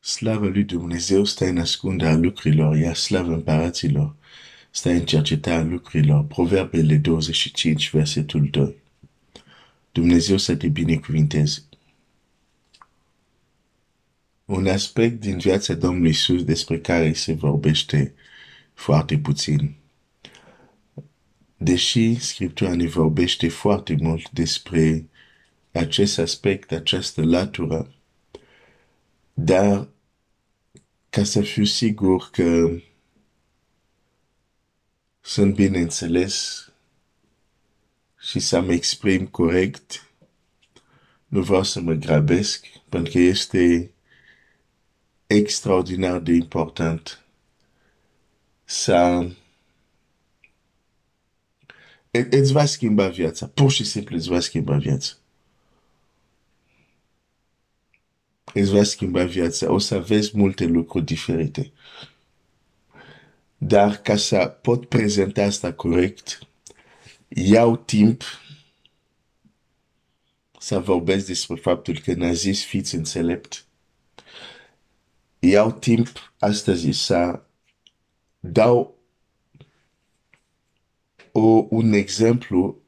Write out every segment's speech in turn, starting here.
Slavă lui Dumnezeu stă în ascunderea lucrurilor, iar slavă împăraților stă în cercetarea lucrurilor. Proverbele 25, versetul 2. Dumnezeu să te binecuvinteze. Un aspect din viața Domnului Iisus despre care se vorbește foarte puțin. Deși Scriptura ne vorbește foarte mult despre acest aspect, această latură, dar ca să fiu sigur că sunt bine înțeles și să mă exprim corect, nu vreau să mă grabesc, pentru că este extraordinar de important să îți va schimba viața, pur și simplu îți va schimba viața. Îți va schimba viața, o să vezi multe lucruri diferite. Dar ca să pot prezenta asta corect, iau timp să vorbesc despre faptul că n-a zis fiți înțelept. Iau timp astăzi să dau o, un exemplu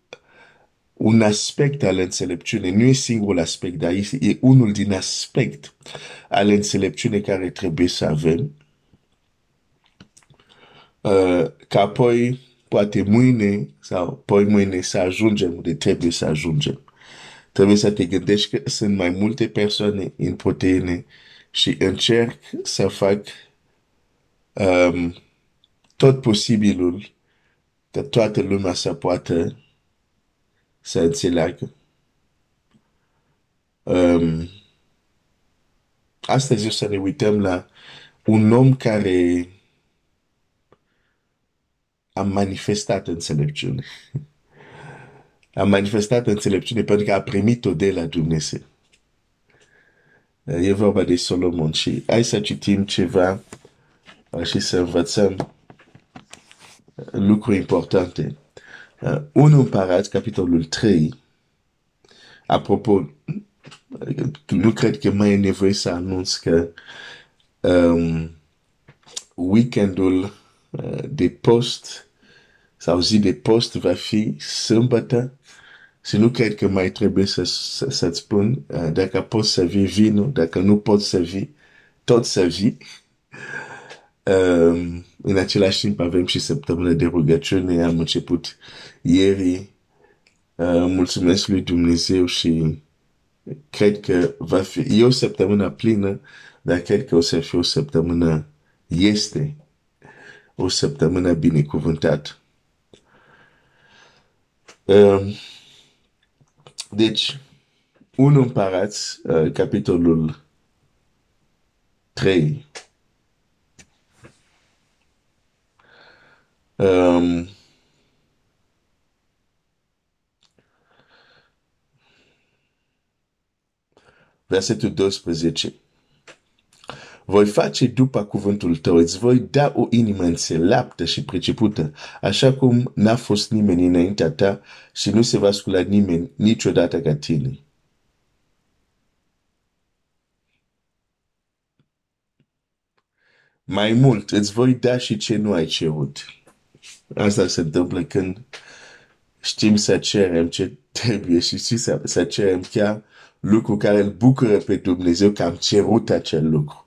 un aspect al înțelepciunii, nu e singurul aspect, dar e unul din aspect al înțelepciunii care trebuie să avem, uh, ca apoi, poate mâine sau poi mâine să ajungem unde trebuie să ajungem. Trebuie să te gândești că sunt mai multe persoane în proteine și încerc să fac um, tot posibilul că toată lumea să poată să înțeleagă. Um, astăzi o să ne uităm la un om care a manifestat înțelepciune. A manifestat înțelepciune pentru că a primit-o de la Dumnezeu. E vorba de Solomon și hai să citim ceva și să învățăm lucruri importante. Uh, 1 Împărați, capitolul 3, apropo, nu cred că mai e nevoie să anunț că um, weekendul uh, de post sau zi de post va fi sâmbătă și nu cred că mai trebuie să, să, să-ți spun uh, dacă poți să vii vinul, dacă nu poți să vii, tot să vii. Um, în același timp avem și săptămâna de rugăciune, am început ieri, uh, mulțumesc lui Dumnezeu și cred că va fi, e o săptămână plină, dar cred că o să fie o săptămână, este o săptămână binecuvântată. Um, deci, un împărați, uh, capitolul 3, Um, versetul 12. Voi face după cuvântul tău, îți voi da o inimă înțeleaptă și pricepută, așa cum n-a fost nimeni înaintea ta și nu se va scula nimeni niciodată ca tine. Mai mult, îți voi da și ce nu ai cerut. Asta se întâmplă când știm să cerem ce trebuie și știm să, să cerem chiar lucru care îl bucură pe Dumnezeu că am cerut acel lucru.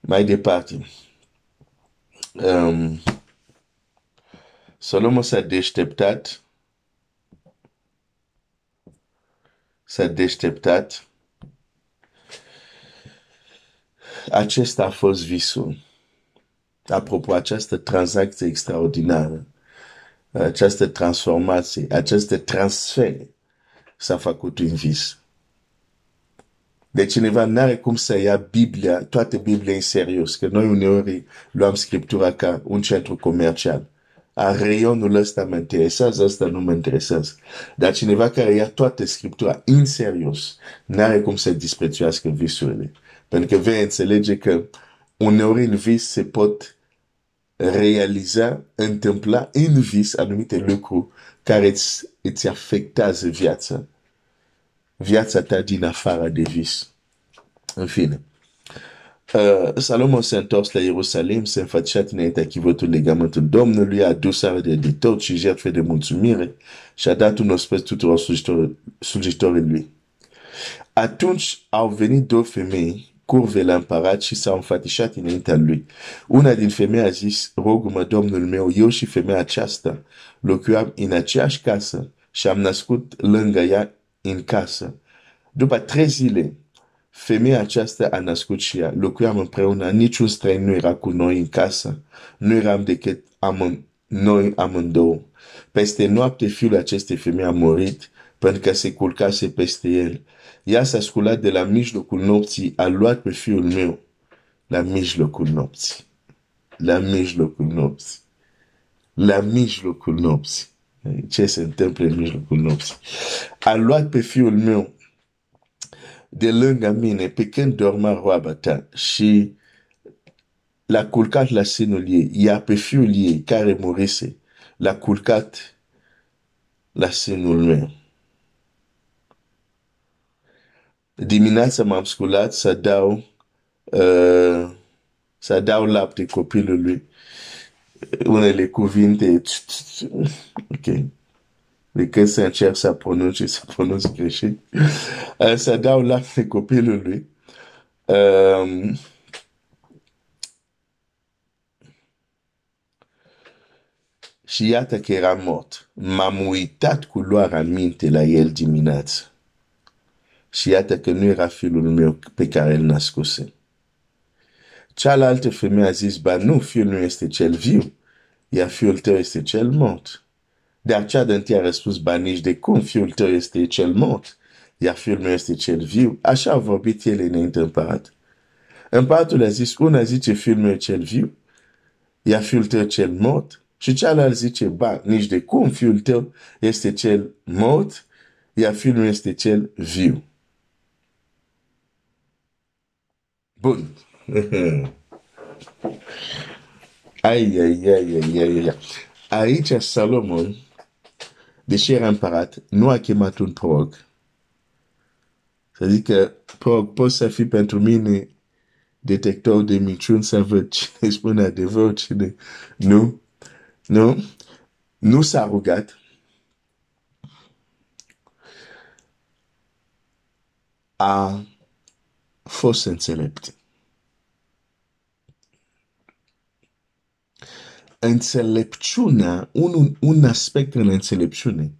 Mai departe, um, Solomon s-a deșteptat, s-a deșteptat acesta a fost visul. Apropo, această tranzacție extraordinară, această transformație, acest transfer s-a făcut un vis. Deci cineva nu are cum să ia Biblia, toată Biblia în serios, că noi uneori luăm Scriptura ca un centru comercial. A reionul ăsta mă interesează, ăsta nu mă interesează. Dar cineva care ia toată Scriptura în serios, nu are cum să disprețuiască visurile. Pentru că vei înțelege că uneori în vis se pot realiza, întâmpla în vis anumite lucruri care îți, îți afectează viața. Viața ta din afara de vis. În fine. Uh, Salomon s-a întors la Ierusalim, s-a înfățișat înaintea chivotul legământul Domnului, a adus arde de tot și jertfe de mulțumire și a dat un ospăț tuturor slujitorii lui. Atunci au venit două femei curve la împărat și s-au înfățișat înaintea lui. Una din femei a zis, rog-mă, domnul meu, eu și femeia aceasta locuiam în aceeași casă și am născut lângă ea în casă. După trei zile, femeia aceasta a născut și ea. Locuiam împreună, niciun străin nu era cu noi în casă. Nu eram decât amân, noi amândouă. Peste noapte, fiul acestei femei a murit pentru că se culcase peste el. Ea s-a sculat de la mijlocul nopții, a luat pe fiul meu la mijlocul nopții. La mijlocul nopții. La mijlocul nopții. Ce se întâmplă în mijlocul nopții? A luat pe fiul meu de lângă mine pe când dorma roaba ta și l-a culcat la senul ei, iar pe fiul ei care murise, l-a culcat la senul meu. Dimineața m-am sculat să dau uh, să dau lapte copilului unele cuvinte ok decât să încerc să pronunț să pronunț greșit uh, să dau lapte copilului um, și iată că era mort. M-am uitat cu luarea minte la el dimineața. Și iată că nu era fiul meu pe care îl născuse. Cealaltă femeie a zis, ba nu, fiul nu este cel viu, iar fiul tău este cel mort. Dar cea de întâi a răspuns, ba nici de cum, fiul tău este cel mort, iar fiul meu este cel viu. Așa au vorbit ele înainte împărat. Împăratul a zis, una zice fiul meu cel viu, iar fiul tău cel mort. Și cealaltă zice, ba, nici de cum fiul tău este cel mort, iar fiul meu este cel viu. Bun. ai, ai, ai, ai, ai, ai. Aici Salomon, deși era împărat, nu a chemat un prog. Să zic că prog poți să fii pentru mine detector de minciuni să văd cine spune adevăr, cine nu. Nu? Nu s-a rugat. A fost înțelept. Înțelepciunea, un, un aspect în înțelepciune,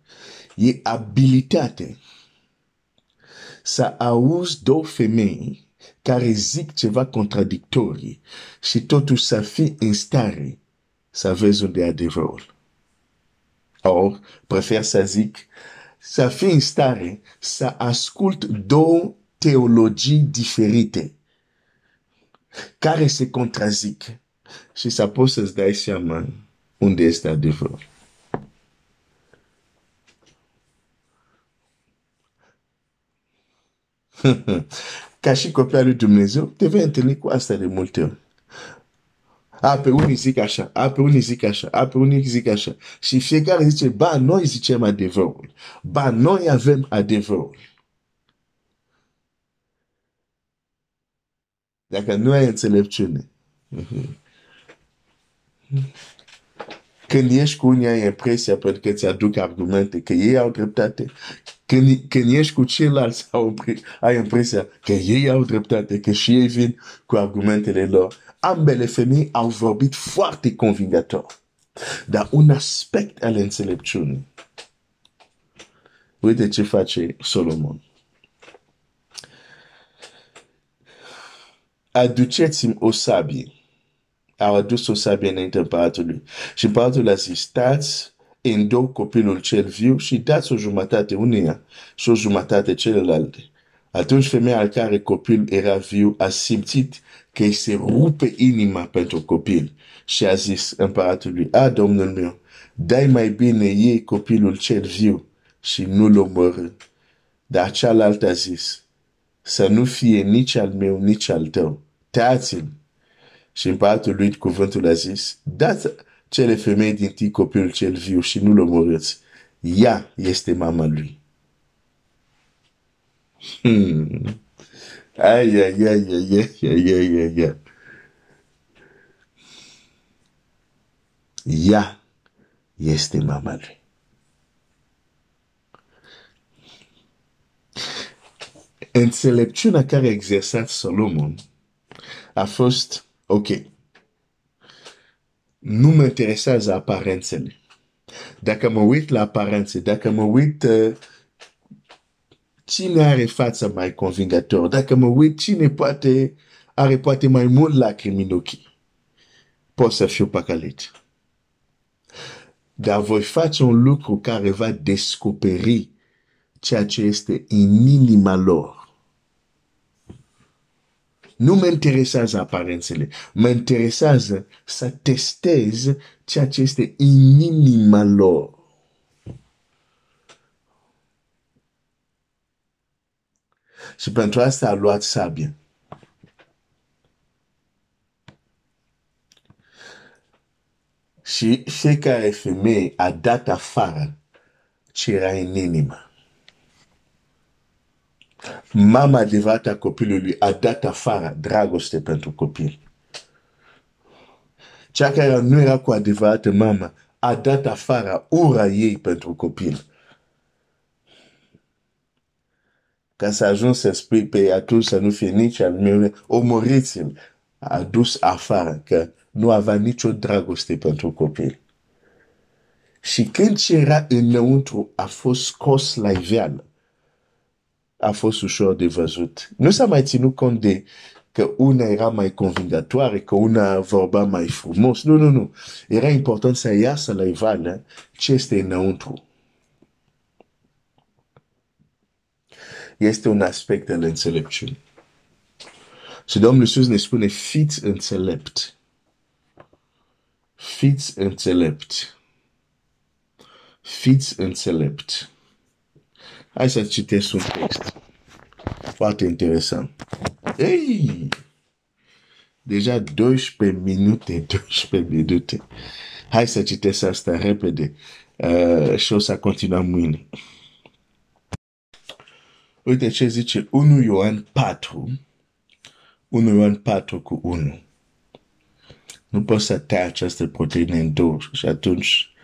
e abilitate să auzi două femei care zic ceva contradictorii și totuși să fii în stare să vezi unde e adevărul. Or, prefer să zic, să fii în stare să ascult două teologii diferite care se contrazic și să poți să-ți dai seama unde este adevărul. Ca și copia lui Dumnezeu, te vei întâlni cu asta de multe ori. A, pe unii zic așa, a, pe unii zic așa, a, pe unii zic așa. Și fiecare zice, ba, noi zicem adevărul. Ba, noi avem adevărul. Dacă nu ai înțelepciune. Când ești cu unii, ai impresia pentru că ți aduc argumente că ei au dreptate. Când, când ești cu ceilalți, ai impresia că ei au dreptate, că și ei vin cu argumentele lor. Ambele femei au vorbit foarte convingător. Dar un aspect al înțelepciunii. Uite ce face Solomon. Aduceți-mi o sabie. Au adus o sabie înainte împăratului. Și împăratul a zis, stați în două copilul cel viu și dați o jumătate uneia și o jumătate celelalte. Atunci femeia al care copil era viu a simțit că îi se rupe inima pentru copil și a zis împăratului, a, domnul meu, dai mai bine ei copilul cel viu și nu-l omorâ. Dar cealaltă a zis, să nu fie nici al meu, nici al tău, tați-l Și împăratul lui cuvântul a zis, dați cele femei din tine copilul cel viu și nu-l omorâți. Ea este mama lui. Hmm. Ai, ai, ai, ai, ai, ai, ai, ai, ai. Ea este mama lui. Înțelepciunea care a exersat Solomon a fost, ok, nu mă interesează aparențele. Dacă mă uit la aparențe, dacă mă uit uh, cine are fața mai convingător, dacă mă uit cine poate, are poate mai mult lacrimi în ochii, pot să fiu păcălit. Dar voi face un lucru care va descoperi ceea ce este în inima lor. Nu mă interesează aparențele, mă interesează să testez ceea ce este în inima lor. Și pentru asta a luat sabie. Și fiecare femeie a dat afară ce era în inimă. Mama adevărată a copilului a dat afară dragoste pentru copil. Cea care nu era cu adevărată mama a dat afară ura ei pentru copil. Ca să ajung să spui pe atunci să nu fie nici al meu, omoriți-l. A dus afară că nu avea nicio dragoste pentru copil. Și când ce era înăuntru a fost scos la iveală, a fost ușor de văzut. Nu s-a mai ținut cont de că una era mai convingătoare, că una vorba mai frumos. Nu, nu, nu. Era important să iasă la iveală ce este înăuntru. Este un aspect al înțelepciunii. Și Domnul Iisus ne spune, fiți înțelept. Fiți înțelept. Fiți înțelept. Hai să citesc un text. Foarte interesant. Ei! Deja 12 minute, 12 minute. Hai să citesc asta repede uh, și o să continuăm mâine. Uite ce zice 1 Ioan 4, 1 Ioan 4 cu 1. Nu poți să tai această proteină în două și atunci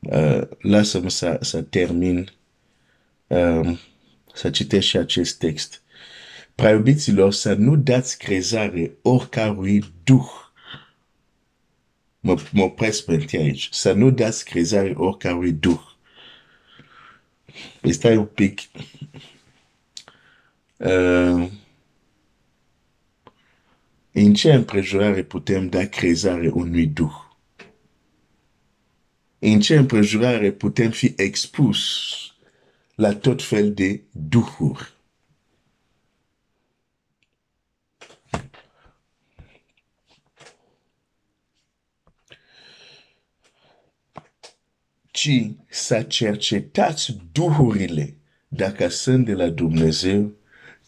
uh, lasă-mă să, să termin uh, să citesc și acest text. Prea să nu dați crezare oricărui duh. Mă, mă opresc pentru aici. Să nu dați crezare oricărui duh. Păi stai un pic. Uh, în ce împrejurare putem da crezare unui duh? În ce împrejurare putem fi expus la tot fel de duhuri? ci să cercetați duhurile dacă sunt de la Dumnezeu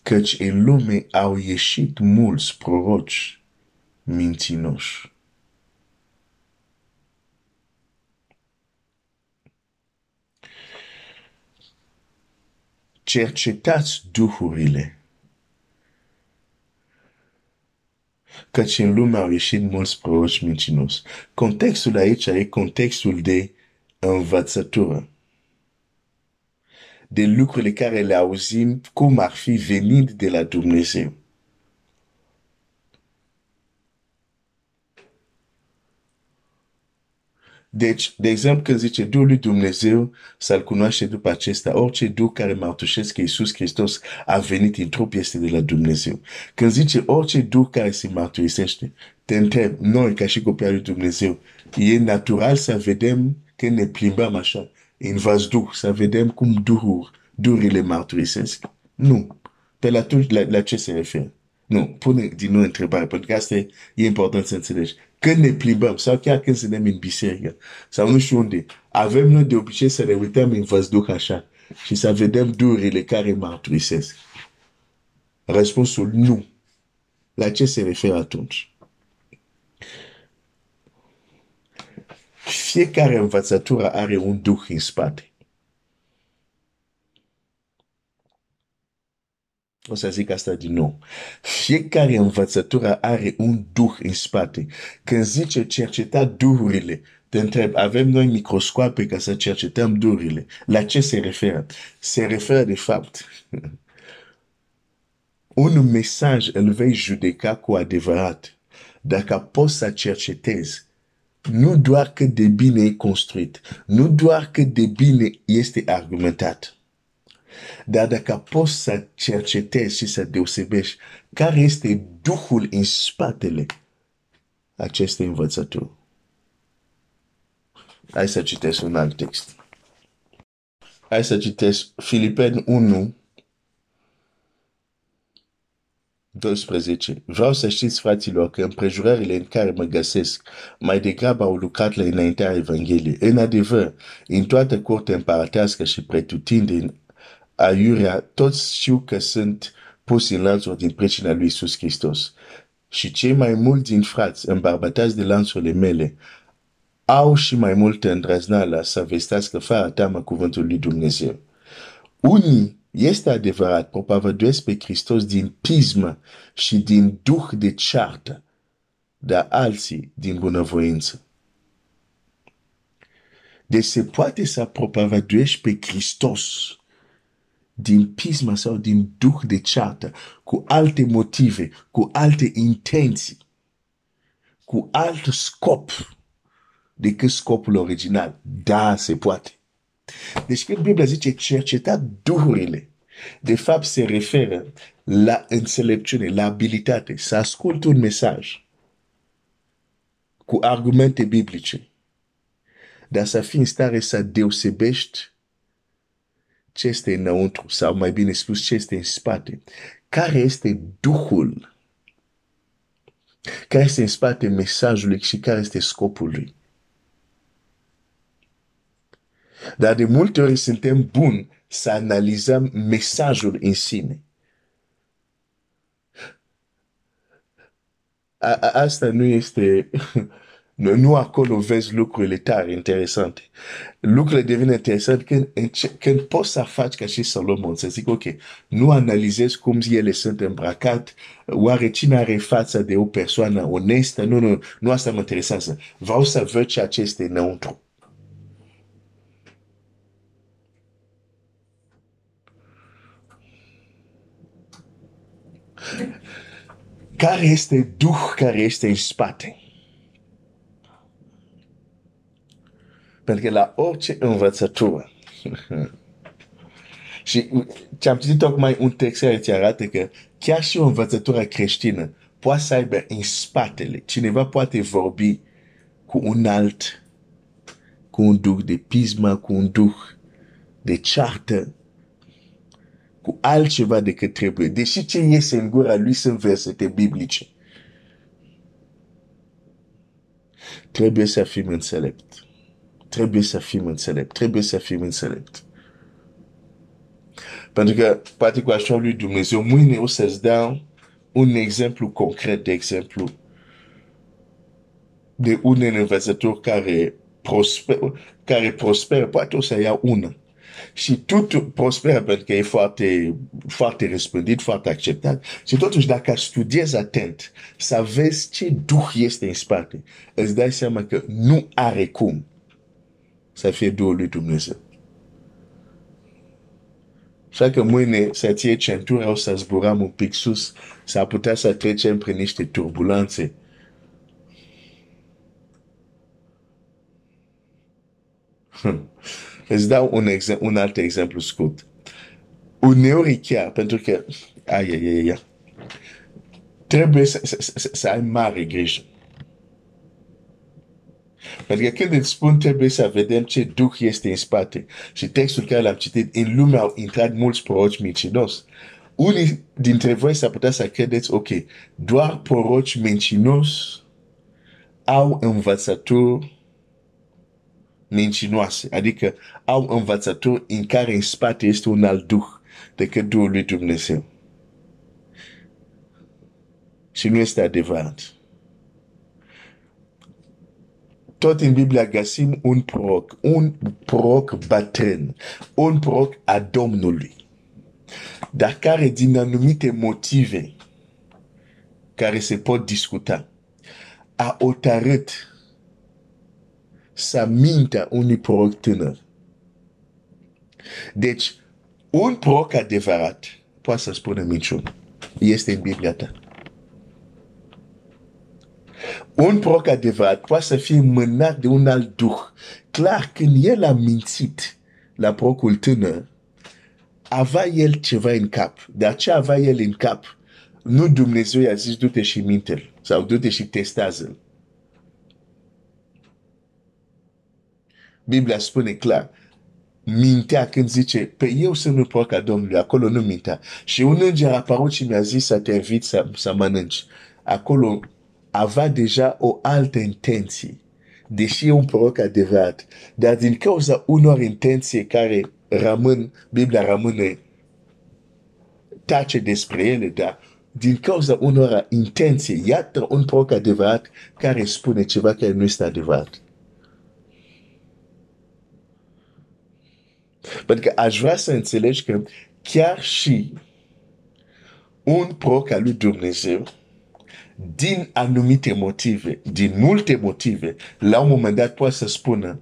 căci în lume au ieșit mulți proroci mincinoși. Cercetați duhurile, căci în lume au ieșit mulți proroci mincinoși. Contextul aici e contextul de învățătură de lucrurile care le auzim cum ar fi venind de la Dumnezeu. Deci, de exemplu, când zice Duhul lui Dumnezeu să-L cunoaște după acesta, orice Duh care mărtușesc că Iisus Hristos a venit în trup este de la Dumnezeu. Când zice orice Duh care se mărturisește, te întreb, noi ca și copii al lui Dumnezeu, e natural să vedem când ne plimbăm așa, în văzduh, să vedem cum duhuri, duhurile mărturisesc? Nu. Pe la, la, la ce se referă? Nu, pune din nou întrebare, pentru că asta e important să înțelegi. Când ne plimbăm, sau chiar când suntem în biserică, sau nu știu unde, avem noi de obicei să ne uităm în văzduc așa și să vedem durile care mărturisesc. Răspunsul nu. La ce se referă atunci? Fiecare învățătură are un duh în spate. O să zic asta din nou. Fiecare învățătură are un duh în spate. Când zice cerceta duhurile, te întreb, avem noi microscoape ca să cercetăm duhurile. La ce se referă? Se referă de fapt un mesaj îl vei judeca cu adevărat dacă poți să cercetezi nu doar cât de bine e construit, nu doar cât de bine este argumentat, dar dacă poți să cercetezi și să deosebești care este Duhul în spatele acestei învățături. Hai să citesc un alt text. Hai să citesc Filipeni 1, 12. Vreau să știți, fraților, că împrejurările în care mă găsesc mai degrabă au lucrat la înaintea Evangheliei. În adevăr, în toată curtea împărătească și pretutindeni aiurea, toți știu că sunt puși în lanțuri din pricina lui Iisus Hristos. Și cei mai mulți din frați, îmbarbatați de lanțurile mele, au și mai multă îndrăznală să vestească fără teamă cuvântul lui Dumnezeu. Unii este adevărat, propovăduiesc pe Hristos din pismă și din duh de ceartă, dar alții din bunăvoință. Deci se poate să propovăduiești pe Hristos din pismă sau din duh de ceartă, cu alte motive, cu alte intenții, cu alt scop decât scopul original. Da, se poate. Deci când Biblia zice cerceta duhurile, de fapt se referă la înțelepciune, la abilitate, să ascult un mesaj cu argumente biblice, dar să fii în stare să deosebești ce este înăuntru, sau mai bine spus, ce este în spate. Care este Duhul? Care este în spate mesajului și care este scopul lui? Dar de multe ori suntem buni să analizăm mesajul în sine. A, a, asta nu este... Nu, nu acolo vezi lucrurile tare interesante. Lucrurile devin interesante când, când poți să faci ca și Salomon, să zic, ok, nu analizez cum ele sunt îmbrăcat, oare cine are fața de o persoană onestă, nu, nu, nu asta mă interesează. Vreau să văd ce aceste înăuntru. Care este Duh care este în spate? Pentru că la orice învățătură și ce-am citit tocmai un text care ți arată că chiar și o învățătură creștină poate să aibă în spatele, cineva poate vorbi cu un alt, cu un duh de pismă, cu un duh de ceartă, cu altceva decât trebuie. Deși ce iese în gura lui sunt versete biblice. Trebuie să fim înțelept. Trebuie să fim înțelept. Trebuie să fim înțelept. Pentru că, poate cu așa lui Dumnezeu, mâine o să-ți dau un exemplu concret, de exemplu, de un învățător care prosperă, care prosperă, poate o să iau una și tot prosperă pentru că e foarte, foarte răspândit, foarte acceptat. Și totuși, dacă studiezi atent, să vezi ce duh este în spate, îți dai seama că nu are cum să fie Duhul lui Dumnezeu. Așa că mâine să ție centura, o să zburăm un pic sus, s-ar putea să trecem prin niște turbulențe. Hmm. Îți dau un, exemplu, un alt exemplu scurt. Uneori chiar, pentru că, ai, ai, ai, ai, trebuie să, să, să, să ai mare grijă. Pentru că când îți spun trebuie să vedem ce duh este în spate și textul care l-am citit, în lume au intrat mulți proroci mincinos. Unii dintre voi s-ar putea să credeți, ok, doar proroci mincinos au învățături mincinoase, adică au învățături în care în spate este un alt duh decât Duhul lui Dumnezeu. Și nu este adevărat. Tot în Biblia găsim un proroc, un proroc bătrân, un proroc a Domnului, dar care din anumite motive care se pot discuta, a hotărât să mintă unui proroc tânăr. Deci, un proroc adevărat poate să spună minciună. Este în Biblia ta. Un proroc adevărat poate să fie mânat de un alt duh. Clar, când el a mințit la prorocul tânăr, avea el ceva în cap. De aceea avea el în cap. Nu Dumnezeu i-a zis, du-te și minte sau du-te și testează-l. Biblia spune clar, mintea când zice, pe eu sunt un proroc a Domnului, acolo nu mintea. Și un înger a apărut și mi-a zis să te invit să, să mănânci. Acolo avea deja o altă intenție, deși e un proroc adevărat. Dar din cauza unor intenții care rămân, Biblia rămâne tace despre ele, dar din cauza unor intenții, iată un proroc adevărat care spune ceva care nu este adevărat. Pentru că aș vrea să înțelegi că chiar și un proroc al lui Dumnezeu, din anumite motive, din multe motive, la un moment dat poate să spună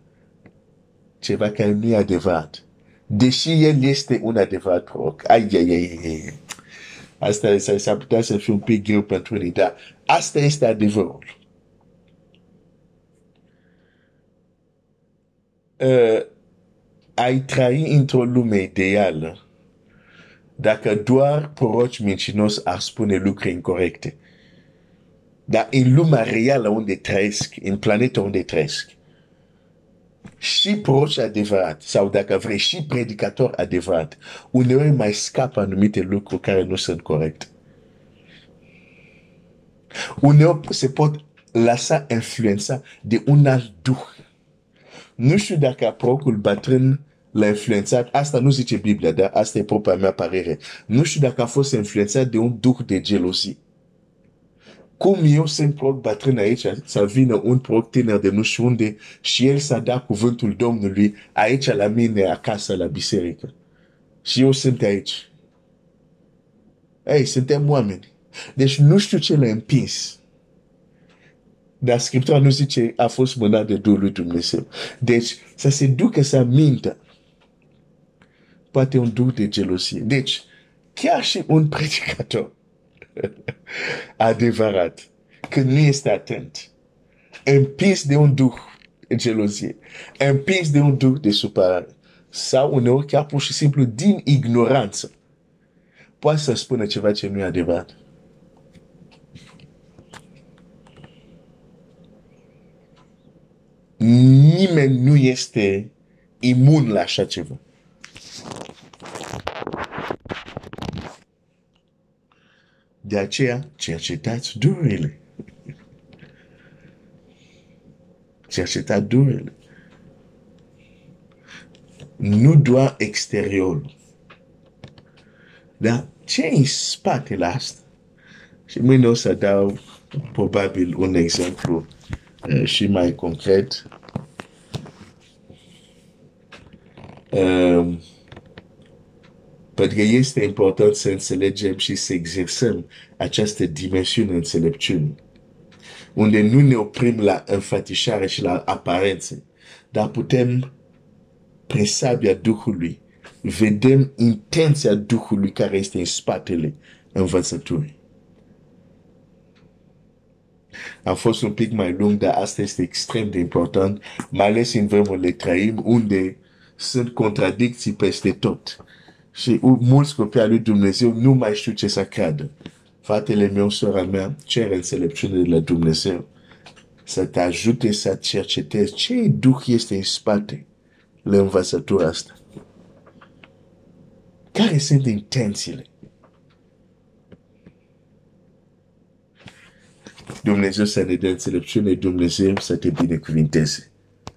ceva care nu e adevărat. Deși el este un adevărat proroc. Ai, ai, ai, ai. Asta s-ar putea să fie un pic greu pentru unii, dar asta este adevărul. Uh, ai trăi într-o lume ideală dacă doar proroci mincinos ar spune lucruri incorrecte. Dar în lumea reală unde trăiesc, în planeta unde trăiesc, și proroci adevărat, sau dacă vrei, și predicator adevărat, uneori mai scapă anumite lucruri care nu sunt corecte. Uneori se pot lăsa influența de un alt duh. Nu știu dacă prorocul bătrân l-a influențat, asta nu zice Biblia, dar asta e propria mea părere. Nu știu dacă a fost influențat de un duh de gelozie. Cum eu sunt proroc bătrân aici, să vină un proroc tânăr de nu știu unde și el să da cuvântul Domnului aici la mine acasă la biserică. Și eu sunt aici. Ei, suntem oameni. Deci nu știu ce l-a împins. Dar Scriptura nu zice a fost mâna de Duhul lui Dumnezeu. Deci să se ducă să mintă poate un duh de gelosie. Deci, chiar și un predicator adevărat, când nu este atent, împins de un duh de gelosie, împins de un duh de supărare, sau uneori chiar pur și simplu din ignoranță, poate să spună ceva ce nu e adevărat. Nimeni nu este imun la așa ceva. De aceea, cercetați durile. Cercetați durile. Nu doar exteriorul. Dar ce în spatele asta? Și mâine o să dau probabil un exemplu uh, și mai concret. Um, pentru că este important să înțelegem și să exersăm această dimensiune înțelepciunii. Unde nu ne oprim la înfățișare și la aparențe, dar putem, prin sabia Duhului, vedem intenția Duhului care este în spatele învățăturii. A fost un pic mai lung, dar asta este extrem de important, mai ales în vremurile trăim, unde sunt contradicții peste tot și mulți copii al lui Dumnezeu nu mai știu ce să creadă. Fratele meu, sora mea, cer înțelepciune de la Dumnezeu să te ajute să cercetezi ce duh este în spate la învățătura asta. Care sunt intențiile? Dumnezeu să ne dea înțelepciune, Dumnezeu să te binecuvinteze.